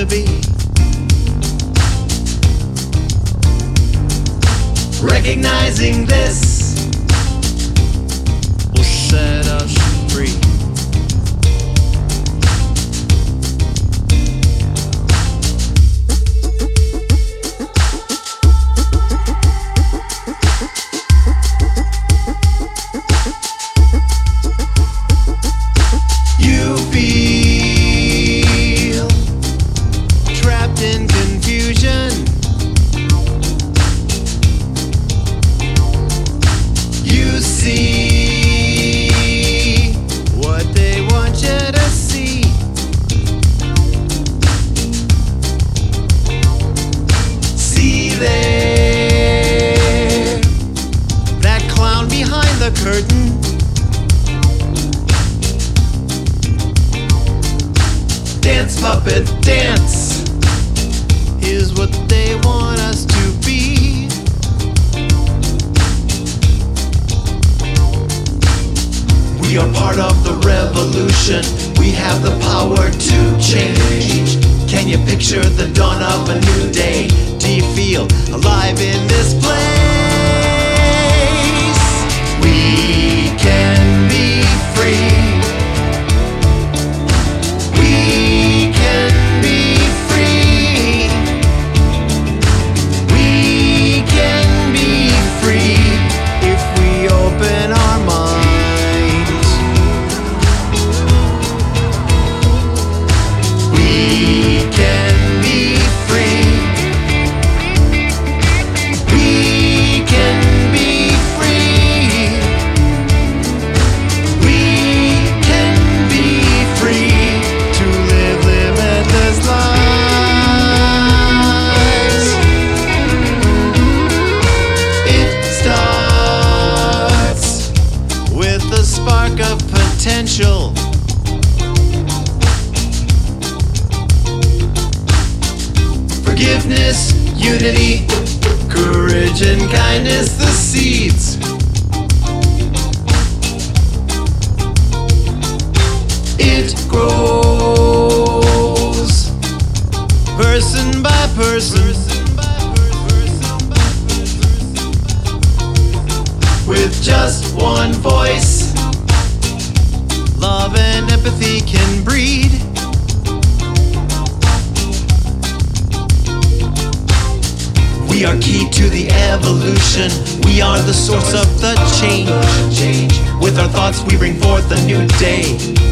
to be. Recognizing this puppet, dance is what they want us to be. We are part of the revolution. We have the power to change. Potential. Forgiveness, unity, courage, and kindness, the seeds. It grows person by person. With just one voice, empathy can breed. We are key to the evolution. We are the source of the change. With our thoughts, we bring forth a new day.